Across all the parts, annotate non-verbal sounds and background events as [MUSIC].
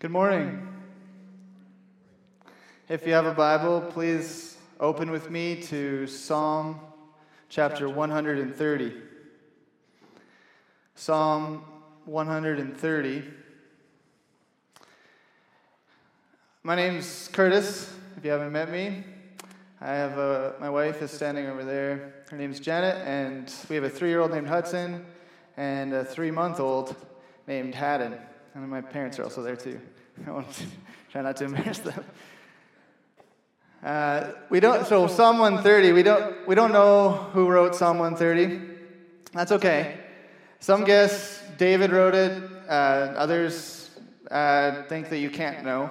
Good morning. If you have a Bible, please open with me to Psalm chapter 130. Psalm 130. My name's Curtis, if you haven't met me. I have a, my wife is standing over there. Her name's Janet, and we have a three year old named Hudson and a three month old named Haddon. And my parents are also there too. [LAUGHS] I want to try not to embarrass them. Uh, we don't. So Psalm 130. We don't. We don't know who wrote Psalm 130. That's okay. Some guess David wrote it. Uh, others uh, think that you can't know.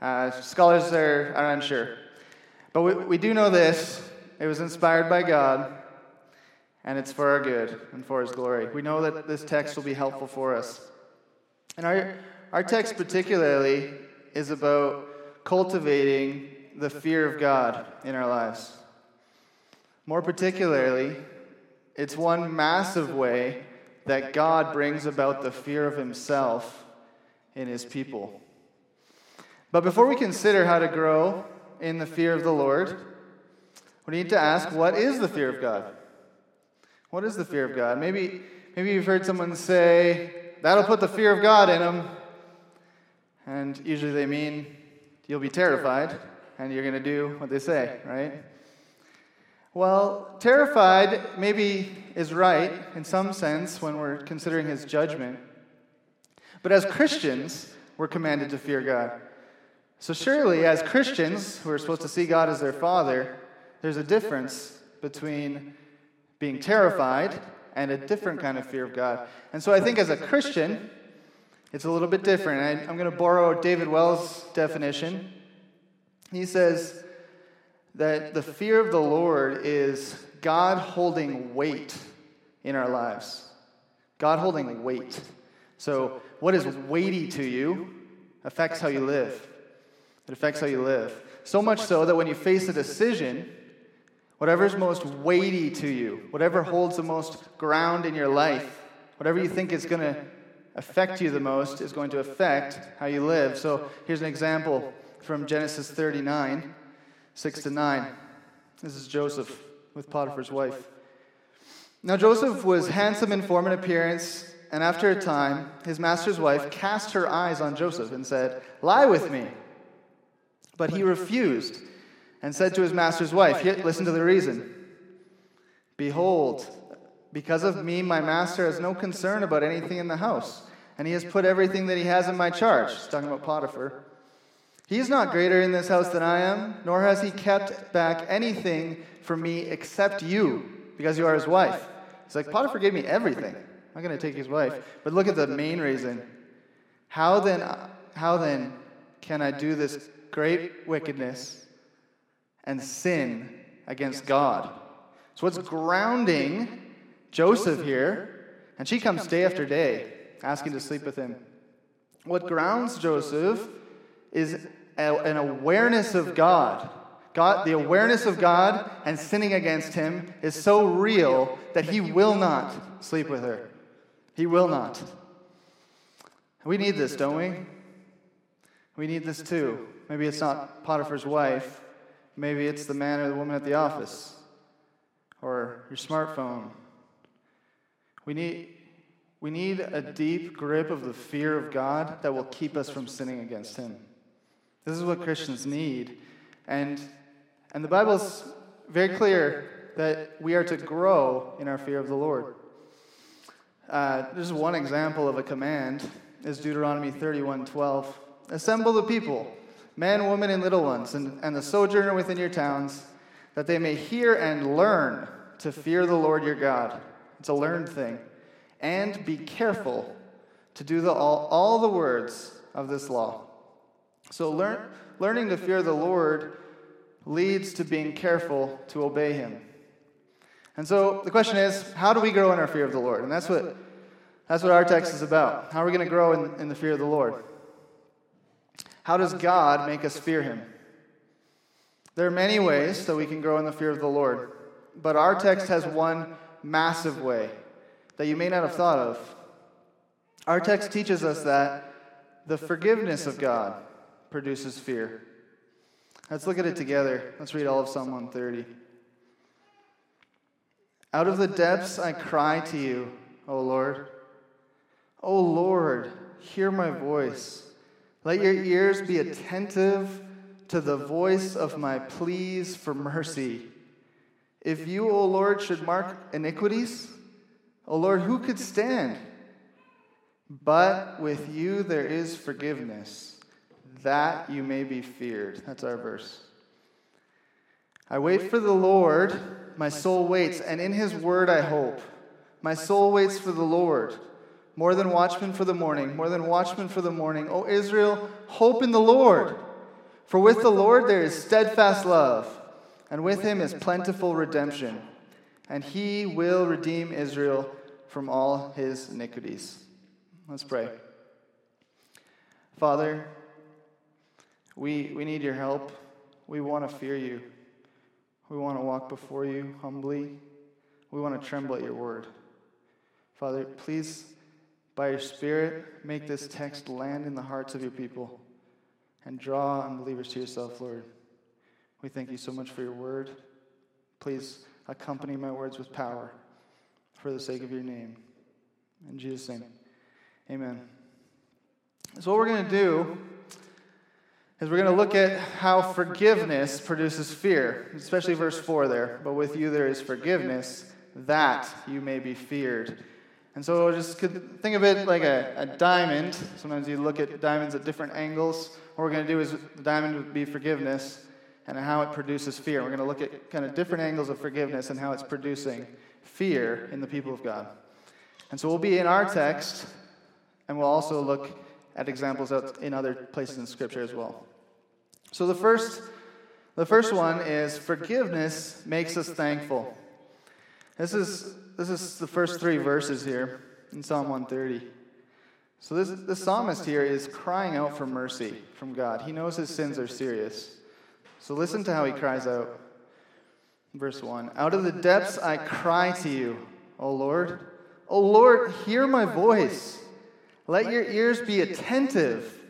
Uh, scholars are, are unsure. But we, we do know this. It was inspired by God, and it's for our good and for His glory. We know that this text will be helpful for us. And our, our text, particularly, is about cultivating the fear of God in our lives. More particularly, it's one massive way that God brings about the fear of Himself in His people. But before we consider how to grow in the fear of the Lord, we need to ask what is the fear of God? What is the fear of God? Maybe, maybe you've heard someone say, that'll put the fear of God in them. And usually they mean you'll be terrified and you're going to do what they say, right? Well, terrified maybe is right in some sense when we're considering his judgment. But as Christians, we're commanded to fear God. So, surely, as Christians who are supposed to see God as their Father, there's a difference between being terrified and a different kind of fear of God. And so I think as a Christian, it's a little bit different. I, am going to borrow David Wells' definition. He says that the fear of the Lord is God holding weight in our lives. God holding weight. So, what is weighty to you affects how you live. It affects how you live. So much so that when you face a decision, whatever's most weighty to you, whatever holds the most ground in your life, whatever you think is going to affect you the most, is going to affect how you live. So here's an example from Genesis 39, 6 to 9. This is Joseph with Potiphar's wife. Now Joseph was handsome in form and appearance, and after a time, his master's wife cast her eyes on Joseph and said, Lie with me. But he refused and said to his master's wife, Listen to the reason. Behold, because of me, my master has no concern about anything in the house, and he has put everything that he has in my charge. He's talking about Potiphar. He is not greater in this house than I am, nor has he kept back anything from me except you, because you are his wife. He's like, Potiphar gave me everything. I'm not going to take his wife. But look at the main reason. How then, how then can I do this great wickedness and sin against God. So, what's grounding Joseph here, and she comes day after day asking to sleep with him. What grounds Joseph is a, an awareness of God. God, the awareness of God and sinning against him is so real that he will not sleep with her. He will not. We need this, don't we? We need this too. Maybe it's not Potiphar's wife, Maybe it's the man or the woman at the office or your smartphone. We need, we need a deep grip of the fear of God that will keep us from sinning against Him. This is what Christians need. And, and the Bible's very clear that we are to grow in our fear of the Lord. Uh, there's one example of a command is Deuteronomy 31:12. Assemble the people men, women, and little ones, and, and the sojourner within your towns, that they may hear and learn to fear the Lord your God. It's a learned thing. And be careful to do the, all, all the words of this law. So, learn, learning to fear the Lord leads to being careful to obey him. And so the question is, how do we grow in our fear of the Lord? And that's what, that's what our text is about. How are we going to grow in, in the fear of the Lord? How does God make us fear him? There are many ways that we can grow in the fear of the Lord, but our text has one massive way that you may not have thought of. Our text teaches us that the forgiveness of God produces fear. Let's look at it together. Let's read all of Psalm 130. Out of the depths I cry to you, O Lord. O Lord, hear my voice. Let your ears be attentive to the voice of my pleas for mercy. If you, O Lord, should mark iniquities, O Lord, who could stand? But with you there is forgiveness, that you may be feared. That's our verse. I wait for the Lord, my soul waits, and in his word I hope. My soul waits for the Lord, more than watchmen for the morning, more than watchmen for the morning. O Israel, hope in the Lord. For with the Lord there is steadfast love, and with him is plentiful redemption, and he will redeem Israel from all his iniquities. Let's pray. Father, we, we need your help. We want to fear you. We want to walk before you humbly. We want to tremble at your word. Father, please, by your Spirit, make this text land in the hearts of your people and draw unbelievers to yourself, Lord. We thank you so much for your word. Please accompany my words with power for the sake of your name. In Jesus' name, amen. So, what we're going to do is we're going to look at how forgiveness produces fear, especially verse 4 there. But with you there is forgiveness, that you may be feared. And so just think of it like a, a diamond. Sometimes you look at diamonds at different angles. What we're going to do is the diamond would be forgiveness and how it produces fear. We're going to look at kind of different angles of forgiveness and how it's producing fear in the people of God. And so we'll be in our text, and we'll also look at examples in other places in Scripture as well. So the first, the first one is forgiveness makes us thankful. This is, this is the first three verses here in Psalm 130. So this, the psalmist here is crying out for mercy from God. He knows his sins are serious. So listen to how he cries out. Verse 1 Out of the depths I cry to you, O Lord. O Lord, hear my voice. Let your ears be attentive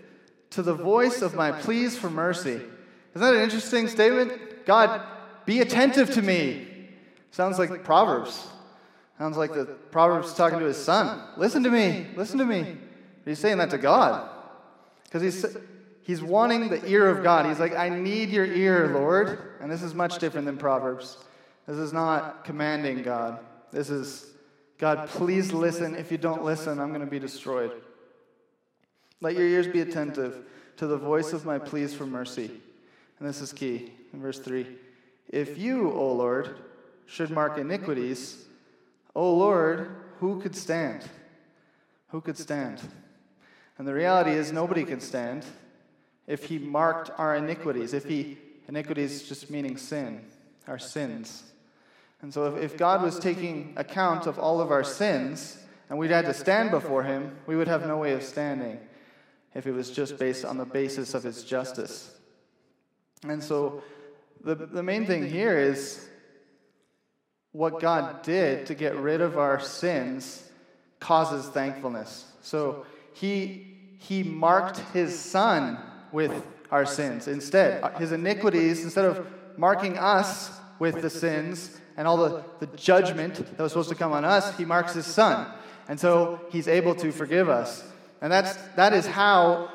to the voice of my pleas for mercy. Isn't that an interesting statement? God, be attentive to me. Sounds like Proverbs. Sounds like the Proverbs talking to his son. Listen to me. Listen to me. He's saying that to God. Because he's, he's wanting the ear of God. He's like, I need your ear, Lord. And this is much different than Proverbs. This is not commanding God. This is, God, please listen. If you don't listen, I'm going to be destroyed. Let your ears be attentive to the voice of my pleas for mercy. And this is key in verse 3. If you, O Lord, should mark iniquities, O Lord, who could stand? Who could stand? And the reality is, nobody can stand if he marked our iniquities. If he, iniquities just meaning sin, our sins. And so, if, if God was taking account of all of our sins and we'd had to stand before him, we would have no way of standing if it was just based on the basis of his justice. And so the, the main thing here is what God did to get rid of our sins causes thankfulness. So he, he marked his son with our sins instead. His iniquities, instead of marking us with the sins and all the, the judgment that was supposed to come on us, he marks his son. And so he's able to forgive us. And that's, that is how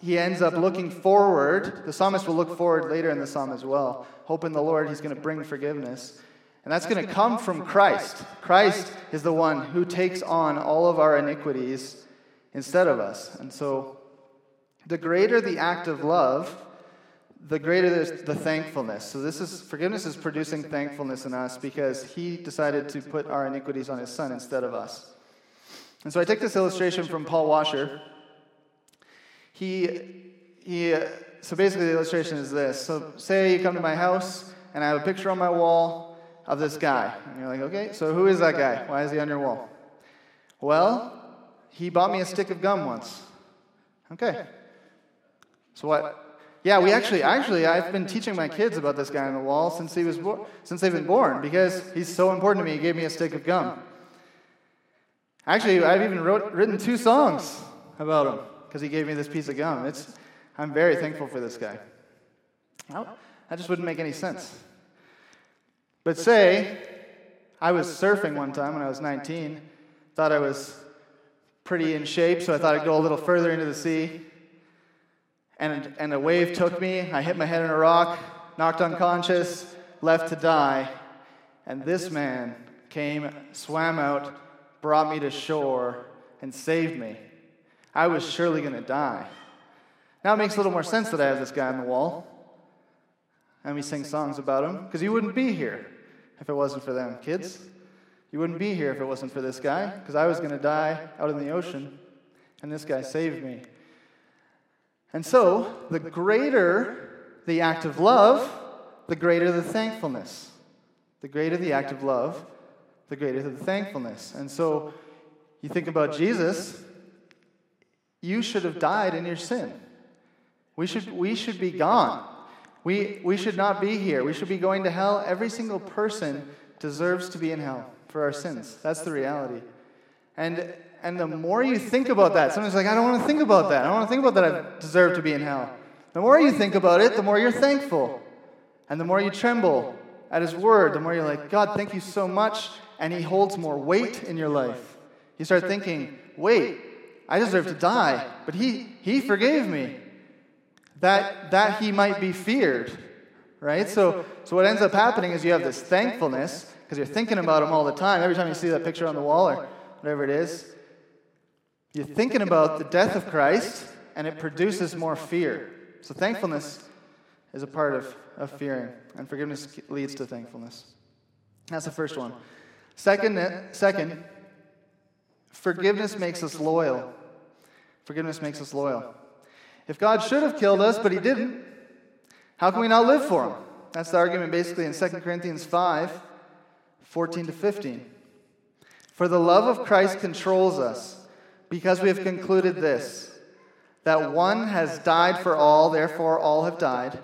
he ends up looking forward. The psalmist will look forward later in the psalm as well. Hope in the Lord, he's going to bring forgiveness. And that's going to come from Christ. Christ is the one who takes on all of our iniquities instead of us. And so, the greater the act of love, the greater the thankfulness. So, this is forgiveness is producing thankfulness in us because he decided to put our iniquities on his son instead of us. And so I take this illustration from Paul Washer. He, he, uh, so basically the illustration is this. So say you come to my house and I have a picture on my wall of this guy. And you're like, okay, so who is that guy? Why is he on your wall? Well, he bought me a stick of gum once. Okay. So what? Yeah, we actually, actually, I've been teaching my kids about this guy on the wall since he was, bo- since they've been born because he's so important to me. He gave me a stick of gum. Actually, I've even wrote, written two songs about him because he gave me this piece of gum. It's, I'm very thankful for this guy. That just wouldn't make any sense. But say I was surfing one time when I was 19, thought I was pretty in shape, so I thought I'd go a little further into the sea. And, and a wave took me. I hit my head on a rock, knocked unconscious, left to die. And this man came, swam out, brought me to shore, and saved me. I was surely going to die. Now it makes a little more sense that I have this guy on the wall. And we sing songs about him, because he wouldn't be here if it wasn't for them. Kids, you wouldn't be here if it wasn't for this guy, because I was going to die out in the ocean, and this guy saved me. And so, the greater the act of love, the greater the thankfulness. The greater the act of love, the greater the thankfulness. And so, you think about Jesus, you should have died in your sin. We should, we should be gone. We, we should not be here. We should be going to hell. Every single person deserves to be in hell for our sins. That's the reality. And, and the more you think about that, sometimes like, I don't want to think about that. I don't want to think about that I deserve to be in hell. The more you think about it, the more you're thankful. And the more you tremble at His word, the more you're like, God, thank you so much. And He holds more weight in your life. You start thinking, wait, I deserve to die, but He, he forgave me that, that he might be feared, right? So, so what ends up happening is you have this thankfulness because you're thinking about him all the time. Every time you see that picture on the wall or whatever it is, you're thinking about the death of Christ and it produces more fear. So thankfulness is a part of, of fearing, and forgiveness leads to thankfulness. That's the first one. Second, second, forgiveness makes us loyal. Forgiveness makes us loyal. If God should have killed us, but he didn't, how can we not live for him? That's the argument basically in 2 Corinthians 5 14 to 15. For the love of Christ controls us, because we have concluded this that one has died for all, therefore all have died.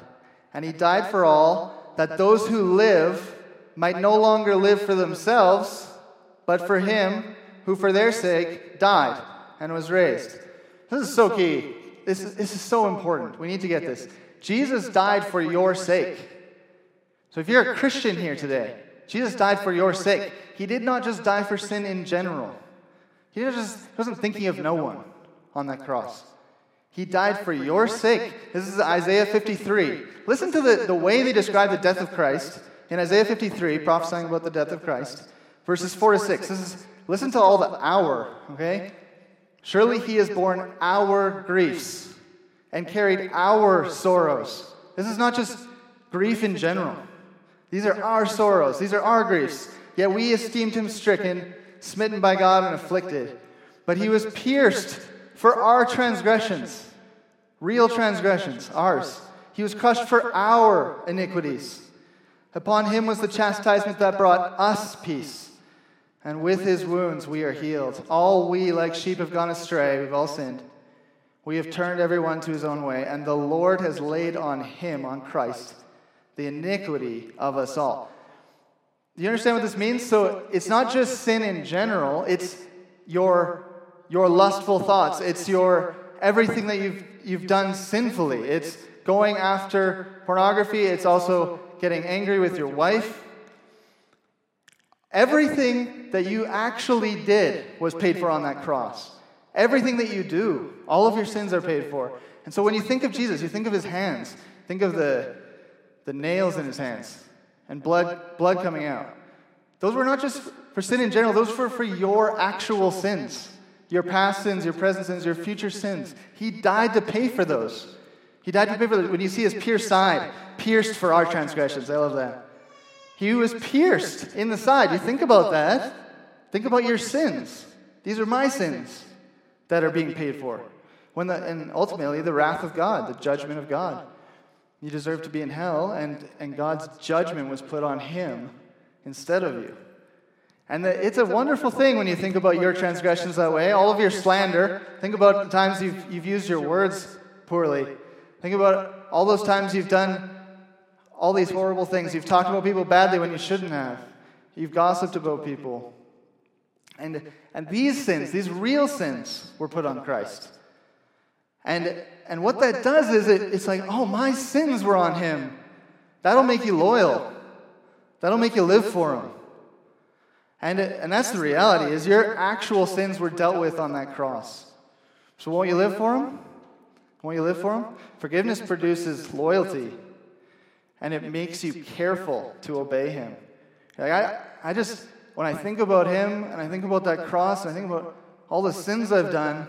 And he died for all, that those who live might no longer live for themselves, but for him who for their sake died and was raised. This is so key. This is, this is so important. We need to get this. Jesus died for your sake. So if you're a Christian here today, Jesus died for your sake. He did not just die for sin in general. He just wasn't thinking of no one on that cross. He died for your sake. This is Isaiah 53. Listen to the, the way they describe the death of Christ in Isaiah 53, prophesying about the death of Christ, verses 4 to 6. This is, listen to all the our, okay? Surely he has borne our griefs and carried our sorrows. This is not just grief in general. These are our sorrows, these are our griefs. Yet we esteemed him stricken, smitten by God, and afflicted. But he was pierced for our transgressions, real transgressions, ours. He was crushed for our iniquities. Upon him was the chastisement that brought us peace and with his wounds we are healed. All we, like sheep, have gone astray. We've all sinned. We have turned everyone to his own way, and the Lord has laid on him, on Christ, the iniquity of us all. Do you understand what this means? So it's not just sin in general, it's your, your lustful thoughts, it's your everything that you've, you've done sinfully. It's going after pornography, it's also getting angry with your wife, Everything that you actually did was paid for on that cross. Everything that you do, all of your sins are paid for. And so when you think of Jesus, you think of his hands, think of the, the nails in his hands and blood, blood coming out. Those were not just for sin in general, those were for your actual sins your past sins, your present sins, your future sins. He died to pay for those. He died to pay for those. When you see his pierced side, pierced for our transgressions, I love that. He was pierced in the side. You think about that. Think about your sins. These are my sins that are being paid for. When the, and ultimately, the wrath of God, the judgment of God. You deserve to be in hell, and, and God's judgment was put on him instead of you. And the, it's a wonderful thing when you think about your transgressions that way. All of your slander. Think about the times you've, you've used your words poorly. Think about all those times you've done all these horrible things. You've talked about people badly when you shouldn't have. You've gossiped about people. And, and these sins, these real sins, were put on Christ. And, and what that does is it, it's like, oh, my sins were on him. That'll make you loyal. That'll make you live for him. And, and that's the reality is your actual sins were dealt with on that cross. So won't you live for him? Won't you live for him? Forgiveness produces loyalty. And it makes you careful to obey him. Like I, I just, when I think about him and I think about that cross and I think about all the sins I've done,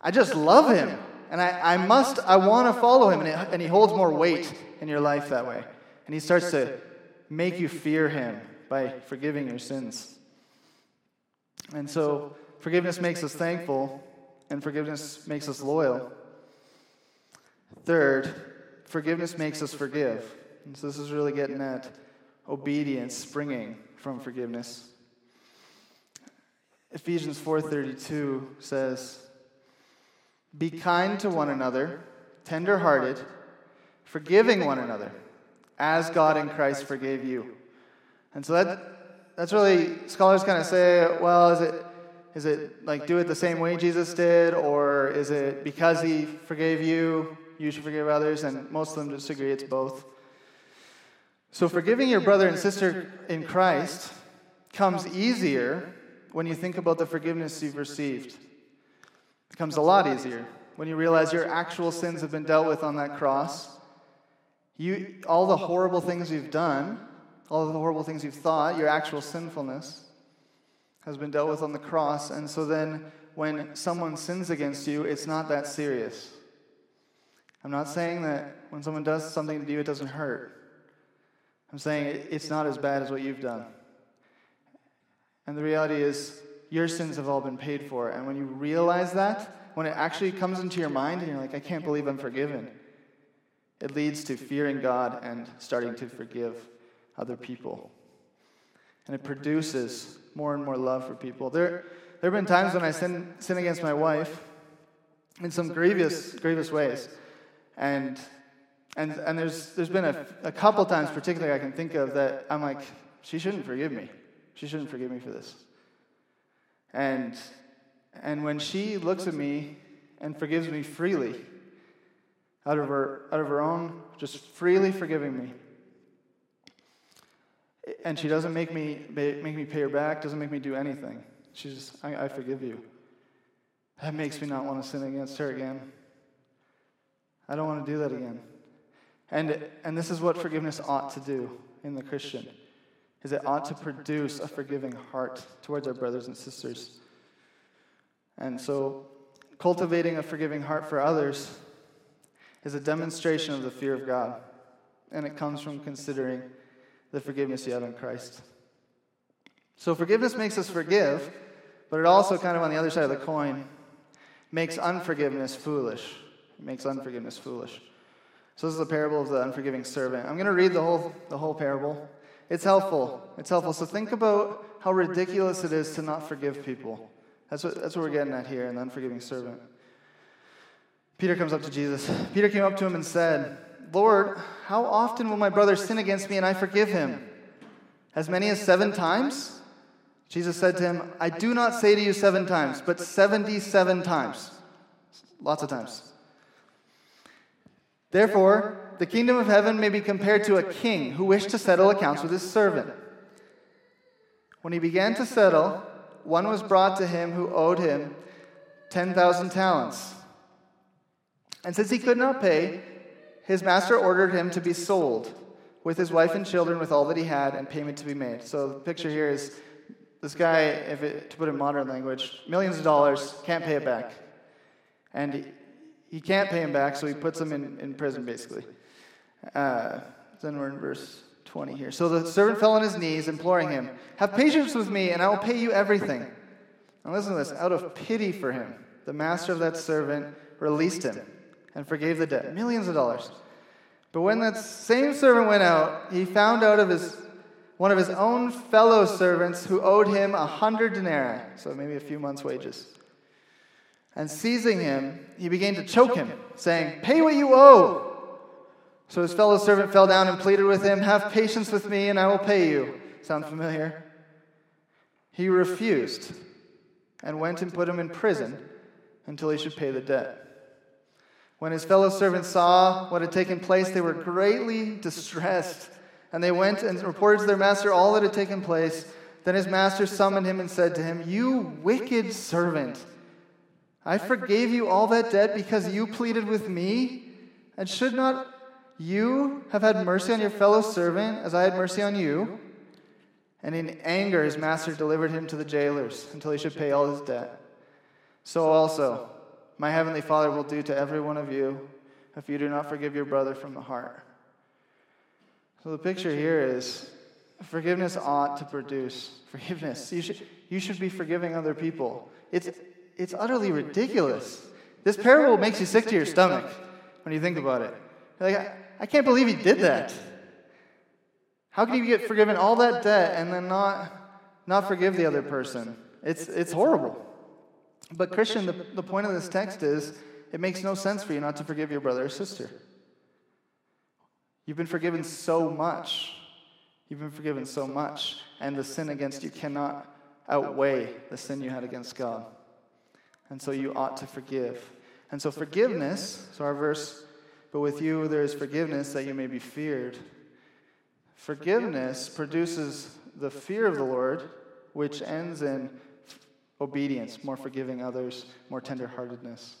I just love him. And I, I must, I want to follow him. And, it, and he holds more weight in your life that way. And he starts to make you fear him by forgiving your sins. And so, forgiveness makes us thankful, and forgiveness makes us loyal. Third, forgiveness makes us forgive. And so, this is really getting at obedience springing from forgiveness. Ephesians 4:32 says, "Be kind to one another, tender-hearted, forgiving one another, as God in Christ forgave you." And so that that's really scholars kind of say, well, is it is it like do it the same way Jesus did, or is it because he forgave you, you should forgive others? And most of them disagree it's both. So forgiving your brother and sister in Christ comes easier when you think about the forgiveness you've received. It becomes a lot easier when you realize your actual sins have been dealt with on that cross. You, all the horrible things you've done all the horrible things you've thought, your actual sinfulness, has been dealt with on the cross. And so then, when someone sins against you, it's not that serious. I'm not saying that when someone does something to you, it doesn't hurt. I'm saying it's not as bad as what you've done. And the reality is, your sins have all been paid for. And when you realize that, when it actually comes into your mind and you're like, I can't believe I'm forgiven, it leads to fearing God and starting to forgive other people. And it produces more and more love for people. There, there have been times when I sin, sin against my wife in some grievous, grievous ways. And, and, and there's, there's been a, a couple times, particularly I can think of, that I'm like, she shouldn't forgive me. She shouldn't forgive me for this. And, and when she looks at me and forgives me freely, out of her, out of her own, just freely forgiving me, and she doesn't make me make me pay her back, doesn't make me do anything. She's just, I, I forgive you. That makes me not want to sin against her again. I don't want to do that again. And, and this is what forgiveness ought to do in the Christian, is it ought to produce a forgiving heart towards our brothers and sisters. And so cultivating a forgiving heart for others is a demonstration of the fear of God. And it comes from considering the forgiveness you have in Christ. So forgiveness makes us forgive, but it also, kind of on the other side of the coin, makes unforgiveness foolish. Makes unforgiveness foolish. So this is the parable of the unforgiving servant. I'm going to read the whole, the whole parable. It's helpful. It's helpful. So think about how ridiculous it is to not forgive people. That's what, that's what we're getting at here in the unforgiving servant. Peter comes up to Jesus. Peter came up to him and said, Lord, how often will my brother sin against me and I forgive him? As many as seven times? Jesus said to him, I do not say to you seven times, but 77 times. Lots of times. Therefore, the kingdom of heaven may be compared to a king who wished to settle accounts with his servant. When he began to settle, one was brought to him who owed him 10,000 talents. And since he could not pay, his master ordered him to be sold with his wife and children, with all that he had, and payment to be made. So the picture here is this guy, if it, to put it in modern language, millions of dollars, can't pay it back. And he can't pay him back, so he puts him in, in prison, basically. Uh, then we're in verse 20 here. So the servant fell on his knees, imploring him, Have patience with me, and I will pay you everything. And listen to this out of pity for him, the master of that servant released him and forgave the debt, millions of dollars. But when that same servant went out, he found out of his one of his own fellow servants who owed him a hundred denarii, so maybe a few months' wages. And seizing him, he began to choke him, saying, Pay what you owe. So his fellow servant fell down and pleaded with him, Have patience with me, and I will pay you. Sound familiar? He refused and went and put him in prison until he should pay the debt. When his fellow servants saw what had taken place, they were greatly distressed. And they went and reported to their master all that had taken place. Then his master summoned him and said to him, You wicked servant, I forgave you all that debt because you pleaded with me. And should not you have had mercy on your fellow servant as I had mercy on you? And in anger, his master delivered him to the jailers until he should pay all his debt. So also, my heavenly Father will do to every one of you if you do not forgive your brother from the heart. So the picture here is forgiveness ought to produce forgiveness. You should, you should be forgiving other people. It's, it's utterly ridiculous. This parable makes you sick to your stomach when you think about it. Like, I, I can't believe he did that. How can you get forgiven all that debt and then not, not forgive the other person? It's, it's horrible. But, Christian, the, the point of this text is it makes no sense for you not to forgive your brother or sister. You've been forgiven so much. You've been forgiven so much, and the sin against you cannot outweigh the sin you had against God. And so you ought to forgive. And so forgiveness, so our verse, but with you there is forgiveness that you may be feared. Forgiveness produces the fear of the Lord, which ends in obedience, more forgiving others, more tenderheartedness.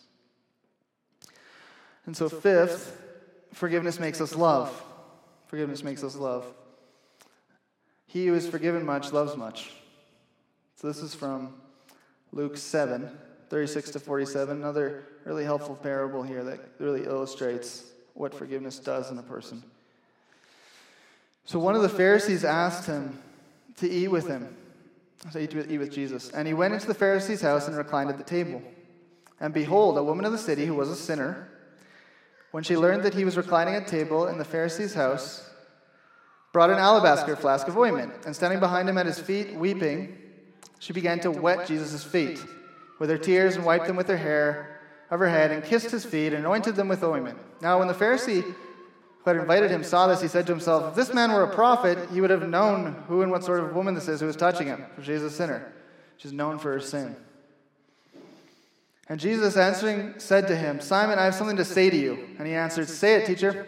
And so, fifth, forgiveness makes us love. Forgiveness makes us love. He who is forgiven much loves much. So, this is from Luke 7, 36 to 47, another really helpful parable here that really illustrates what forgiveness does in a person. So, one of the Pharisees asked him to eat with him. So eat with, eat with Jesus. And he went into the Pharisee's house and reclined at the table. And behold, a woman of the city who was a sinner, when she learned that he was reclining at table in the Pharisee's house, brought an alabaster flask of ointment, and standing behind him at his feet, weeping, she began to wet Jesus' feet with her tears and wiped them with her hair of her head and kissed his feet and anointed them with ointment. Now, when the Pharisee who had invited him saw this, he said to himself, If this man were a prophet, he would have known who and what sort of woman this is who is touching him, for she is a sinner. She's known for her sin. And Jesus answering said to him, Simon, I have something to say to you. And he answered, Say it, teacher.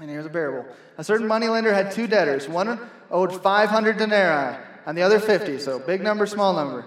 And here's a parable. A certain moneylender had two debtors. One owed 500 denarii, and the other 50. So big number, small number.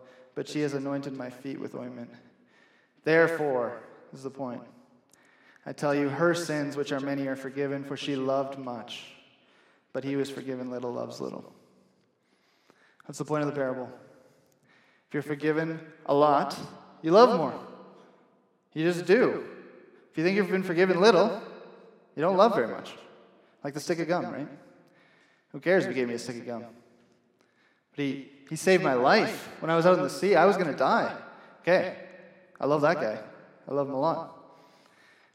but she has anointed my feet with ointment. Therefore, is the point. I tell you, her sins, which are many, are forgiven, for she loved much. But he who is forgiven little loves little. That's the point of the parable. If you're forgiven a lot, you love more. You just do. If you think you've been forgiven little, you don't love very much. Like the stick of gum, right? Who cares if he gave me a stick of gum? But he, he saved my life. When I was out in the sea, I was going to die. Okay, I love that guy. I love him a lot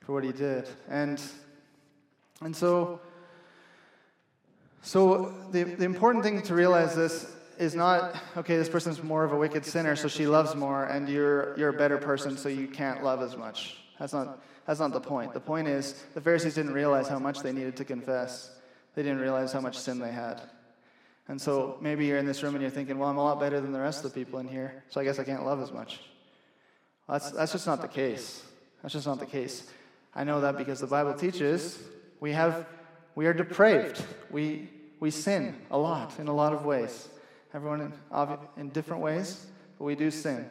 for what he did. And, and so, so the, the important thing to realize this is not, okay, this person's more of a wicked sinner, so she loves more, and you're, you're a better person, so you can't love as much. That's not, that's not the point. The point is, the Pharisees didn't realize how much they needed to confess. They didn't realize how much sin they had. And so maybe you're in this room and you're thinking, well, I'm a lot better than the rest of the people in here, so I guess I can't love as much. That's, that's just not the case. That's just not the case. I know that because the Bible teaches we have we are depraved. We we sin a lot in a lot of ways. Everyone in, in different ways, but we do sin.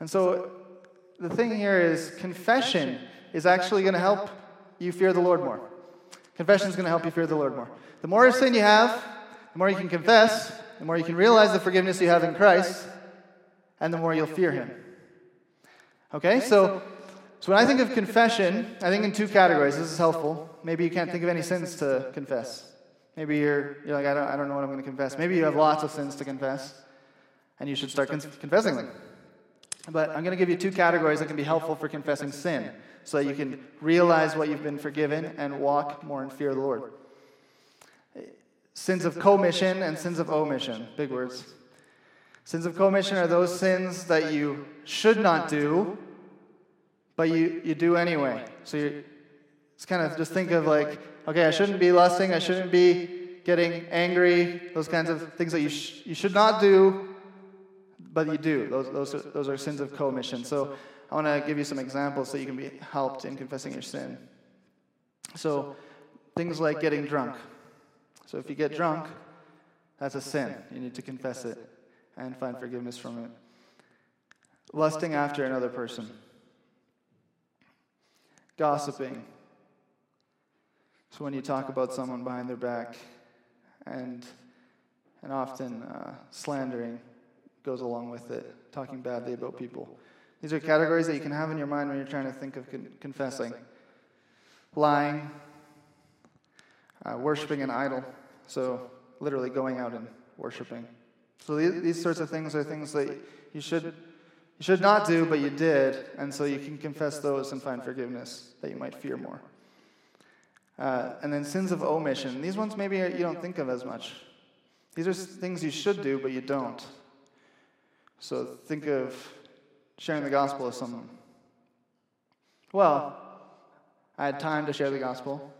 And so the thing here is confession is actually going to help you fear the Lord more. Confession is going to help you fear the Lord more. The more sin you have, the more you can confess, the more you can realize the forgiveness you have in Christ, and the more you'll fear Him. Okay, so so when I think of confession, I think in two categories. This is helpful. Maybe you can't think of any sins to confess. Maybe you're, you're like, I don't, I don't know what I'm going to confess. Maybe you have lots of sins to confess, and you should start con- confessing them. But I'm going to give you two categories that can be helpful for confessing sin. so that you can realize what you've been forgiven and walk more in fear of the Lord. Sins of commission and sins of omission, big words. Sins of commission are those sins that you should not do, but you, you do anyway. So you it's kind of just think of like, okay, I shouldn't be lusting, I shouldn't be getting angry, those kinds of things that you, sh- you should not do, but you do. Those, those, are, those are sins of commission. So I want to give you some examples so you can be helped in confessing your sin. So things like getting drunk. So if you get drunk, that's a sin. You need to confess it and find forgiveness from it. Lusting after another person. Gossiping. So when you talk about someone behind their back and and often uh, slandering goes along with it, talking badly about people. These are categories that you can have in your mind when you're trying to think of con- confessing. Lying, uh, worshiping an idol, so literally going out and worshiping. So these, these sorts of things are things that you should you should not do, but you did, and so you can confess those and find forgiveness that you might fear more. Uh, and then sins of omission. These ones maybe you don't think of as much. These are things you should do, but you don't. So think of sharing the gospel with someone. Well, I had time to share the gospel.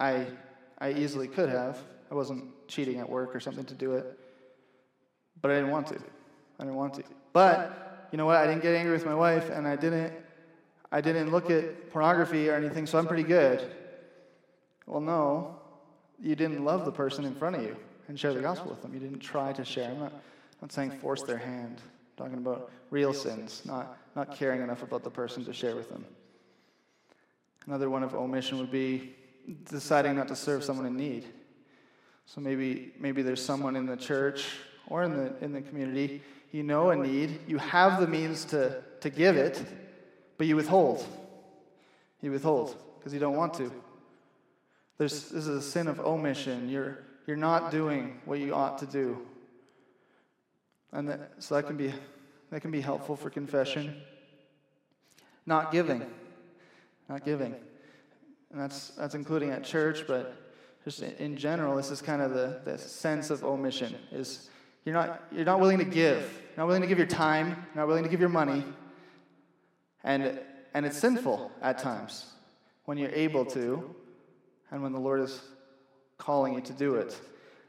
I, I easily could have. I wasn't cheating at work or something to do it. But I didn't want to. I didn't want to. But you know what? I didn't get angry with my wife, and I didn't. I didn't look at pornography or anything, so I'm pretty good. Well, no, you didn't love the person in front of you and share the gospel with them. You didn't try to share. I'm not, I'm not saying force their hand. I'm talking about real sins, not, not caring enough about the person to share with them. Another one of omission would be deciding not to serve someone in need. So maybe, maybe there's someone in the church or in the, in the community, you know a need, you have the means to, to give it, but you withhold. You withhold because you don't want to. There's, this is a sin of omission. You're, you're not doing what you ought to do. And that, so that can, be, that can be helpful for confession. Not giving. Not giving. And that's, that's including at church, but just in general, this is kind of the, the sins of omission is you're not, you're not willing to give. You're not willing to give your time. You're not willing to give your money. And, and it's sinful at times when you're able to and when the Lord is calling you to do it.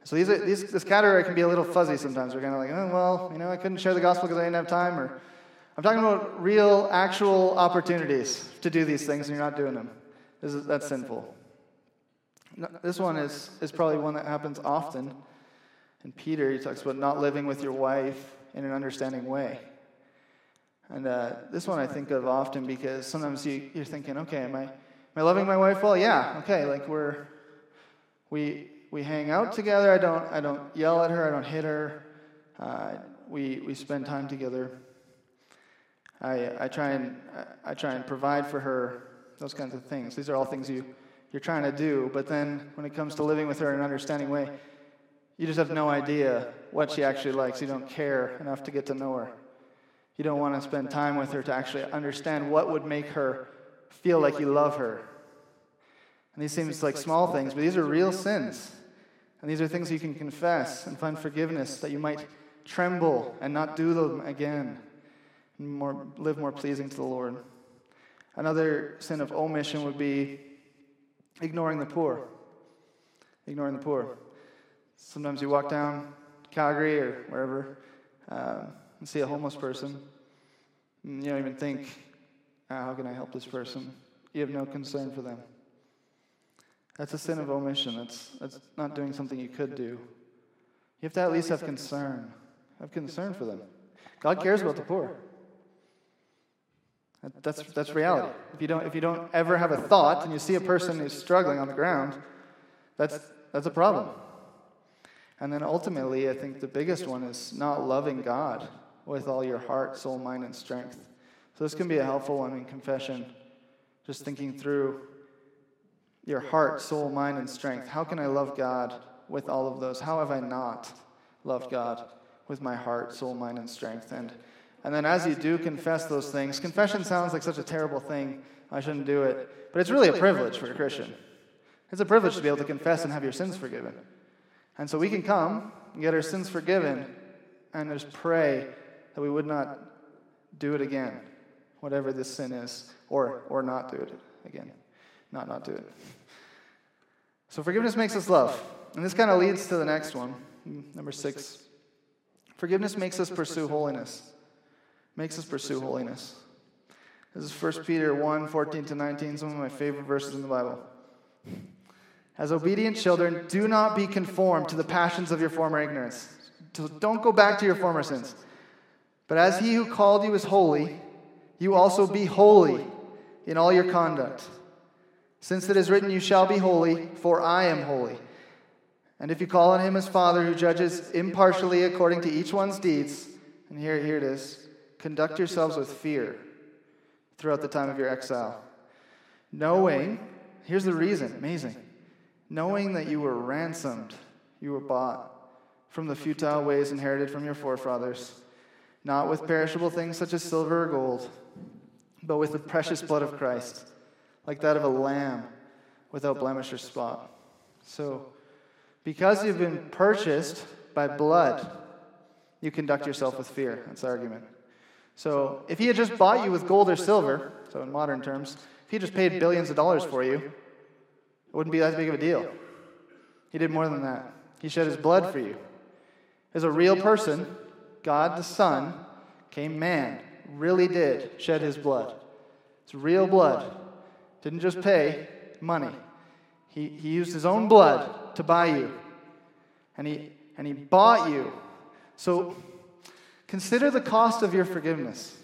So these, are, these this category can be a little fuzzy sometimes. We're kind of like, oh, well, you know, I couldn't share the gospel because I didn't have time. Or I'm talking about real, actual opportunities to do these things, and you're not doing them. Is, that's sinful. This one is, is probably one that happens often. In Peter, he talks about not living with your wife in an understanding way. And uh, this one I think of often because sometimes you, you're thinking, okay, am I, am I loving my wife well? Yeah, okay, like we're, we, we hang out together. I don't, I don't yell at her. I don't hit her. Uh, we, we spend time together. I, I, try and, I try and provide for her, those kinds of things. These are all things you, you're trying to do, but then when it comes to living with her in an understanding way, you just have no idea what she actually likes. You don't care enough to get to know her. You don't want to spend time with her to actually understand what would make her feel like you love her. And these seem like small things, but these are real sins. And these are things you can confess and find forgiveness that you might tremble and not do them again and more, live more pleasing to the Lord. Another sin of omission would be ignoring the poor. Ignoring the poor. Sometimes you walk down Calgary or wherever um, and see a homeless person. And you don't even think, oh, how can I help this person? You have no concern for them. That's a sin of omission. That's, that's not doing something you could do. You have to at least have concern. Have concern for them. God cares about the poor. That's, that's reality. If you, don't, if you don't ever have a thought and you see a person who's struggling on the ground, that's, that's a problem. And then ultimately, I think the biggest one is not loving God with all your heart, soul, mind, and strength. So this can be a helpful one in confession. Just thinking through your heart, soul, mind, and strength. How can I love God with all of those? How have I not loved God with my heart, soul, mind, and strength? And And then as you do confess those things, confession sounds like such a terrible thing. I shouldn't do it. But it's really a privilege for a Christian. It's a privilege to be able to confess and have your sins forgiven. And so we can come and get our sins forgiven and just pray that we would not do it again, whatever this sin is, or, or not do it again. Not not do it. So forgiveness makes us love. And this kind of leads to the next one, number six. Forgiveness makes us pursue holiness. Makes us pursue holiness. This is 1 Peter 1 14 to 19, some of my favorite verses in the Bible. As obedient children, do not be conformed to the passions of your former ignorance. Don't go back to your former sins. But as he who called you is holy, you also be holy in all your conduct. Since it is written, You shall be holy, for I am holy. And if you call on him as Father who judges impartially according to each one's deeds, and here, here it is conduct yourselves with fear throughout the time of your exile. Knowing, here's the reason, amazing. Knowing that you were ransomed, you were bought from the futile ways inherited from your forefathers, not with perishable things such as silver or gold, but with the precious blood of Christ, like that of a lamb without blemish or spot. So, because you've been purchased by blood, you conduct yourself with fear. That's the argument. So, if he had just bought you with gold or silver, so in modern terms, if he just paid billions of dollars for you, it wouldn't be that big of a deal. He did more than that. He shed his blood for you. As a real person, God the Son came man, really did shed his blood. It's real blood. Didn't just pay money. He, he used his own blood to buy you. And he, and he bought you. So consider the cost of your forgiveness.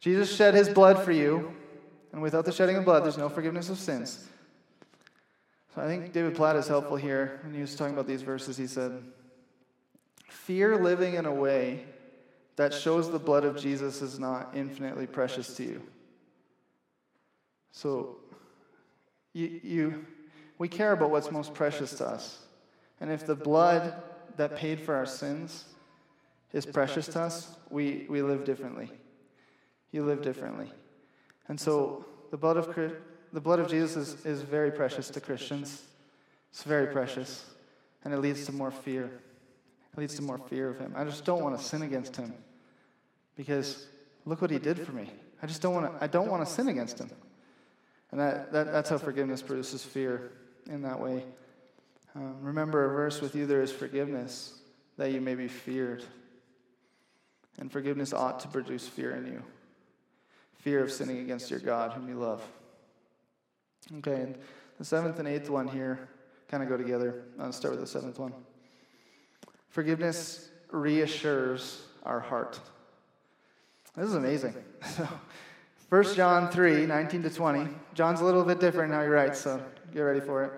Jesus shed his blood for you, and without the shedding of blood, there's no forgiveness of sins. So I think David Platt is helpful here. When he was talking about these verses, he said, Fear living in a way that shows the blood of Jesus is not infinitely precious to you. So, you, you, we care about what's most precious to us. And if the blood that paid for our sins is precious to us, we, we live differently. You live differently. And so, the blood of, the blood of Jesus is, is very precious to Christians. It's very precious. And it leads to more fear. It leads to more fear of him. I just don't want to sin against him because look what he did for me. I just don't want to, I don't want to sin against him. And that, that, that's how forgiveness produces fear in that way. Um, remember a verse with you there is forgiveness, that you may be feared. And forgiveness ought to produce fear in you fear of sinning against your God, whom you love. Okay, and the seventh and eighth one here kind of go together. I'll start with the seventh one. Forgiveness reassures our heart. This is amazing. [LAUGHS] So, 1 John 3 19 to 20. John's a little bit different how he writes, so get ready for it.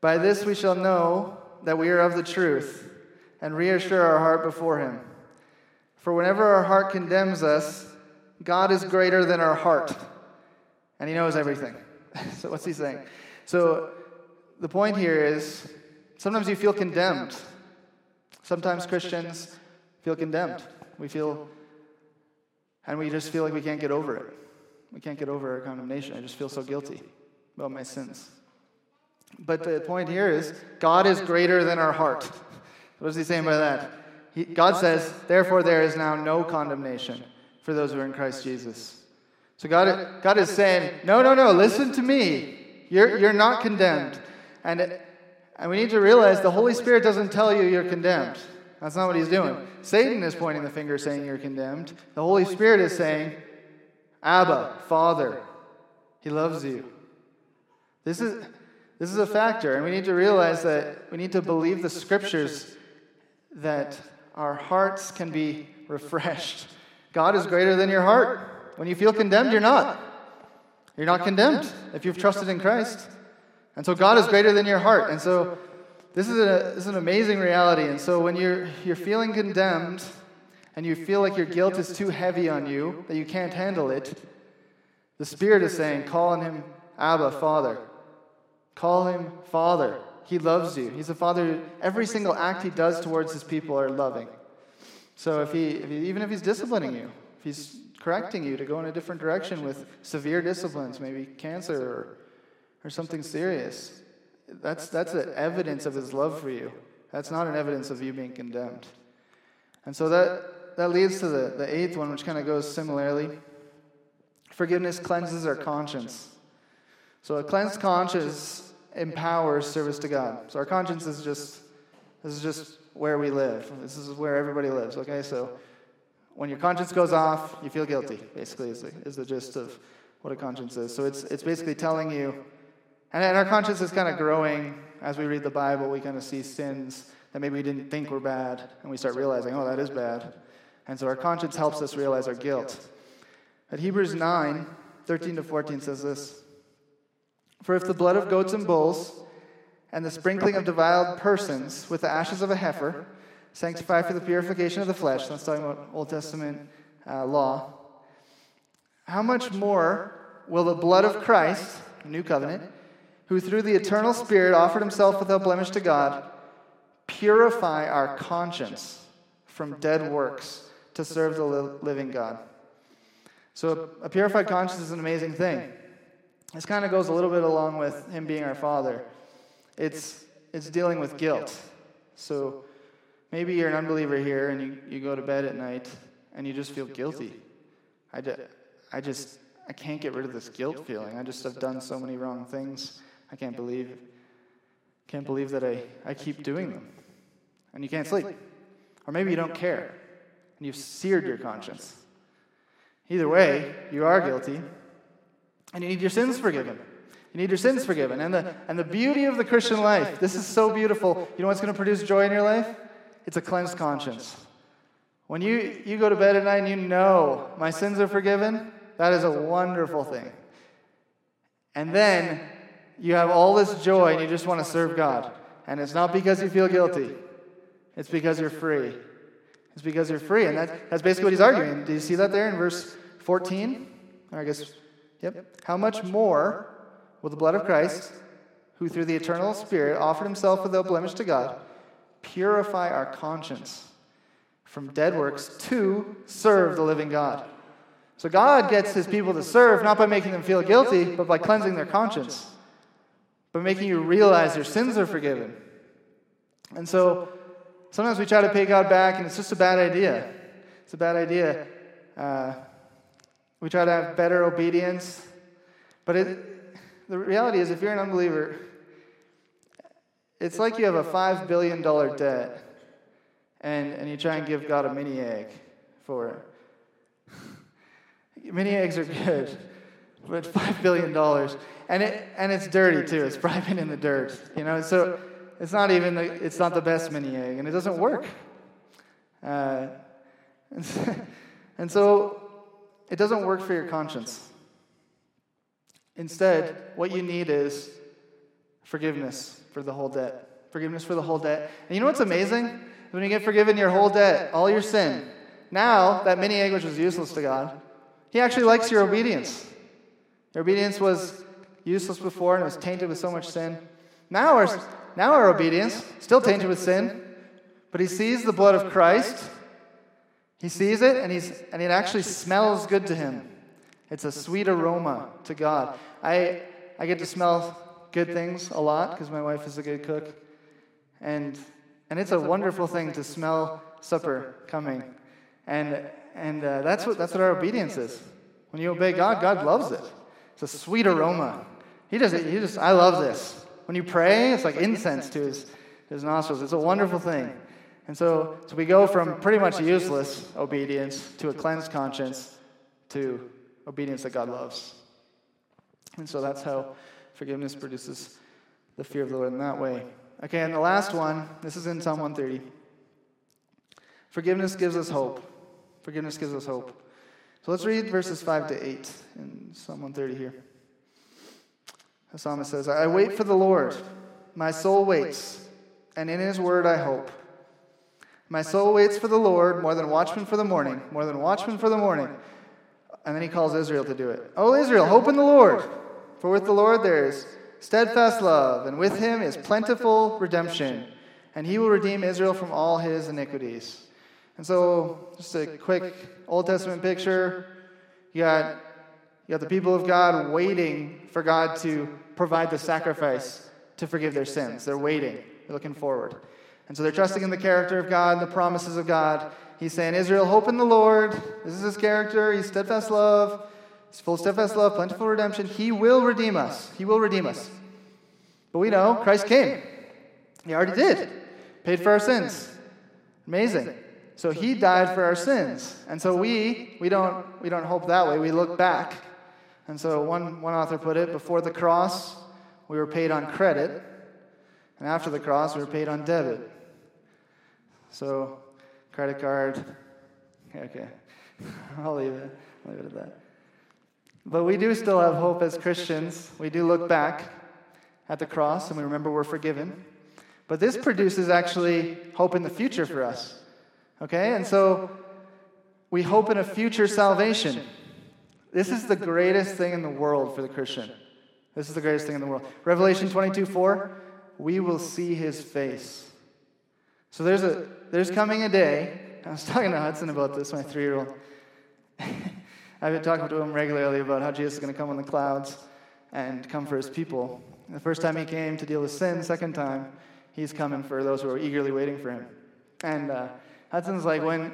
By this we shall know that we are of the truth and reassure our heart before him. For whenever our heart condemns us, God is greater than our heart, and he knows everything. [LAUGHS] so, what's he saying? So, the point here is sometimes you feel condemned Sometimes Christians feel condemned. We feel, and we just feel like we can't get over it. We can't get over our condemnation. I just feel so guilty about my sins. But the point here is God is greater than our heart. [LAUGHS] What is he saying by that? He, God says, therefore, there is now no condemnation for those who are in Christ Jesus. So God, God is saying, no, no, no, listen to me. You're, you're not condemned. And and we need to realize the Holy Spirit doesn't tell you you're condemned. That's not what he's doing. Satan is pointing the finger saying you're condemned. The Holy Spirit is saying, Abba, Father, he loves you. This is, this is a factor, and we need to realize that we need to believe the scriptures that our hearts can be refreshed. God is greater than your heart. When you feel condemned, you're not. You're not condemned if you've trusted in Christ. And so God is greater than your heart. And so this is, a, this is an amazing reality. And so when you're, you're feeling condemned and you feel like your guilt is too heavy on you, that you can't handle it, the Spirit is saying, call on Him Abba, Father. Call Him Father. He loves you. He's a Father. Every single act He does towards His people are loving. So if he, if he, even if he's disciplining you, if he's correcting you to go in a different direction with severe disciplines, maybe cancer or, or something serious, that's, that's an evidence of his love for you. That's not an evidence of you being condemned. And so that, that leads to the, the eighth one, which kind of goes similarly. Forgiveness cleanses our conscience. So a cleansed conscience empowers service to God. So our conscience is just this is just where we live. This is where everybody lives. Okay, so when your conscience goes off, you feel guilty. Basically, is the, is the gist of what a conscience is. So it's it's basically telling you, and, and our conscience is kind of growing as we read the Bible. We kind of see sins that maybe we didn't think were bad, and we start realizing, oh, that is bad. And so our conscience helps us realize our guilt. At Hebrews 9, 13 to 14 says this For if the blood of goats and bulls and the sprinkling of defiled persons with the ashes of a heifer sanctify for the purification of the flesh, that's talking about Old Testament uh, law, how much more will the blood of Christ, new covenant, who through the eternal Spirit offered himself without blemish to God, purify our conscience from dead works to serve the living God? So, a purified conscience is an amazing thing. This kind of goes a little bit along with Him being our Father. It's, it's dealing with guilt. So, maybe you're an unbeliever here and you, you go to bed at night and you just feel guilty. I, I just, I can't get rid of this guilt feeling. I just have done so many wrong things. I can't believe, can't believe that I, I keep doing them. And you can't sleep. Or maybe you don't care and you've seared your conscience. Either way, you are guilty, and you need your sins forgiven. You need your sins forgiven. And the, and the beauty of the Christian life, this is so beautiful. You know what's going to produce joy in your life? It's a cleansed conscience. When you, you go to bed at night and you know my sins are forgiven, that is a wonderful thing. And then you have all this joy and you just want to serve God. And it's not because you feel guilty, it's because you're free. It's because you're free. And that, that's basically what he's arguing. Do you see that there in verse 14? Or I guess, yep. How much more will the blood of Christ, who through the eternal Spirit offered himself without blemish to God, purify our conscience from dead works to serve the living God? So God gets his people to serve not by making them feel guilty, but by cleansing their conscience, by making you realize your sins are forgiven. And so Sometimes we try to pay God back, and it's just a bad idea. It's a bad idea. Uh, we try to have better obedience. But it, the reality is, if you're an unbeliever, it's like you have a $5 billion debt, and, and you try and give God a mini egg for it. [LAUGHS] mini eggs are good, but $5 billion. And, it, and it's dirty, too. It's probably been in the dirt. You know, so it's not even the, it's not the best mini egg, and it doesn't work. Uh, [LAUGHS] and so it doesn't work for your conscience. Instead, what you need is forgiveness for the whole debt. Forgiveness for the whole debt. And you know what's amazing? When you get forgiven your whole debt, all your sin, now that mini egg which was useless to God, He actually likes your obedience. Your obedience was useless before and it was tainted with so much sin. Now our, now our obedience, still tainted with sin, but he sees the blood of Christ. He sees it, and, he's, and it actually smells good to him. It's a sweet aroma to God. I, I get to smell good things a lot because my wife is a good cook. And, and it's a wonderful thing to smell supper coming. And, and uh, that's, what, that's what our obedience is. When you obey God, God loves it. It's a sweet aroma. He does it. He just, I love this. When you pray, it's like incense to his, his nostrils. It's a wonderful thing. And so, so we go from pretty much useless obedience to a cleansed conscience to obedience that God loves. And so that's how forgiveness produces the fear of the Lord in that way. Okay, and the last one, this is in Psalm 130. Forgiveness gives us hope. Forgiveness gives us hope. So let's read verses 5 to 8 in Psalm 130 here. The psalmist says, I wait for the Lord. My soul waits, and in his word I hope. My soul waits for the Lord more than watchmen for the morning, more than watchmen for the morning. And then he calls Israel to do it. Oh, oh Israel, hope in the Lord. For with the Lord there is steadfast love, and with him is plentiful redemption, and he will redeem Israel from all his iniquities. And so, just a quick Old Testament picture. You got, you got the people of God waiting for God to provide the sacrifice to forgive their sins. They're waiting, they're looking forward. And so they're trusting in the character of God and the promises of God. He's saying, Israel, hope in the Lord. This is his character. He's steadfast love. He's full steadfast love, plentiful redemption. He will redeem us. He will redeem us. But we know Christ came. He already did. Paid for our sins. Amazing. So he died for our sins. And so we we don't we don't hope that way. We look back. And so one one author put it, before the cross, we were paid on credit, and after the cross, we were paid on debit. So credit card. Okay. [LAUGHS] I'll leave it. I'll leave it at that. But we do still have hope as Christians. We do look back at the cross and we remember we're forgiven. But this produces actually hope in the future for us. Okay? And so we hope in a future salvation. This is the greatest thing in the world for the Christian. This is the greatest thing in the world. Revelation 22 4, we will see his face. So there's, a, there's coming a day. I was talking to Hudson about this, my three year old. [LAUGHS] I've been talking to him regularly about how Jesus is going to come on the clouds and come for his people. The first time he came to deal with sin, second time, he's coming for those who are eagerly waiting for him. And uh, Hudson's like, when,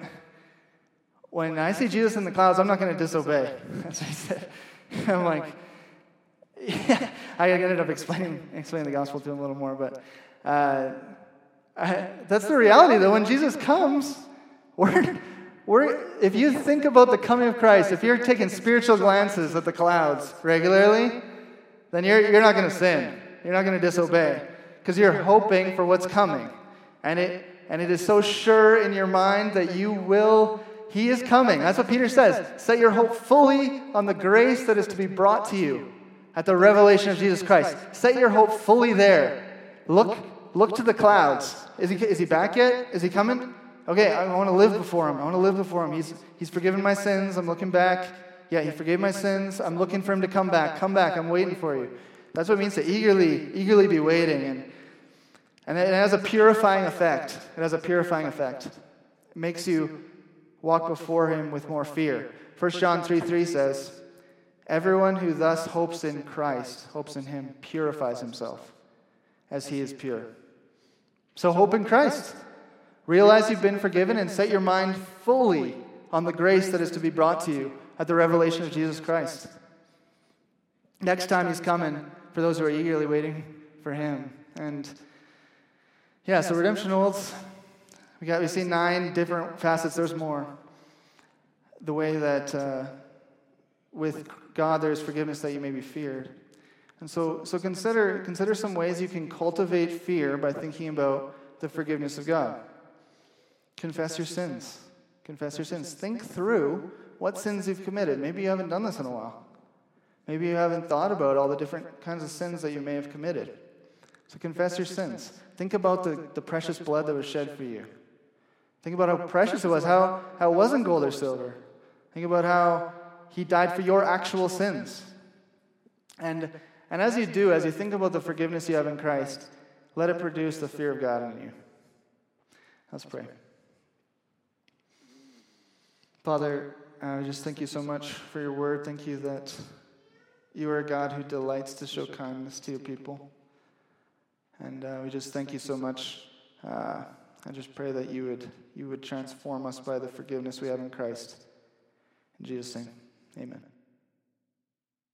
when I see Jesus in the clouds, I'm not going to disobey. [LAUGHS] That's what he said. [LAUGHS] I'm like, yeah. I ended up explaining, explaining the gospel to him a little more, but uh, I, that's the reality, though. When Jesus comes, we're, we're, if you think about the coming of Christ, if you're taking spiritual glances at the clouds regularly, then you're, you're not going to sin. You're not going to disobey because you're hoping for what's coming. And it, and it is so sure in your mind that you will, He is coming. That's what Peter says. Set your hope fully on the grace that is to be brought to you at the revelation of Jesus Christ. Set your hope fully there. Look, look to the clouds. Is he, is he back yet? Is he coming? Okay, I want to live before him. I want to live before him. He's, he's forgiven my sins. I'm looking back. Yeah, he forgave my sins. I'm looking for him to come back. Come back. I'm waiting for you. That's what it means to eagerly, eagerly be waiting. And, and it has a purifying effect. It has a purifying effect. It makes you walk before him with more fear. 1 John 3 3 says, Everyone who thus hopes in Christ, hopes in him, purifies himself as he is pure. So hope in Christ. Realize you've been forgiven and set your mind fully on the grace that is to be brought to you at the revelation of Jesus Christ. Next time he's coming for those who are eagerly waiting for him. And yeah, so redemption olds. We got we see nine different facets. There's more. The way that uh, with God there's forgiveness that you may be feared. And so, so consider, consider some ways you can cultivate fear by thinking about the forgiveness of God. Confess your sins. Confess your sins. Think through what sins you've committed. Maybe you haven't done this in a while. Maybe you haven't thought about all the different kinds of sins that you may have committed. So confess your sins. Think about the, the precious blood that was shed for you. Think about how precious it was, how, how it wasn't gold or silver. Think about how he died for your actual sins. And, and as you do, as you think about the forgiveness you have in Christ, let it produce the fear of God in you. Let's pray. Father, I just thank you so much for your word. Thank you that you are a God who delights to show kindness to your people. And uh, we just thank you so much. Uh, I just pray that you would, you would transform us by the forgiveness we have in Christ. In Jesus' name, amen.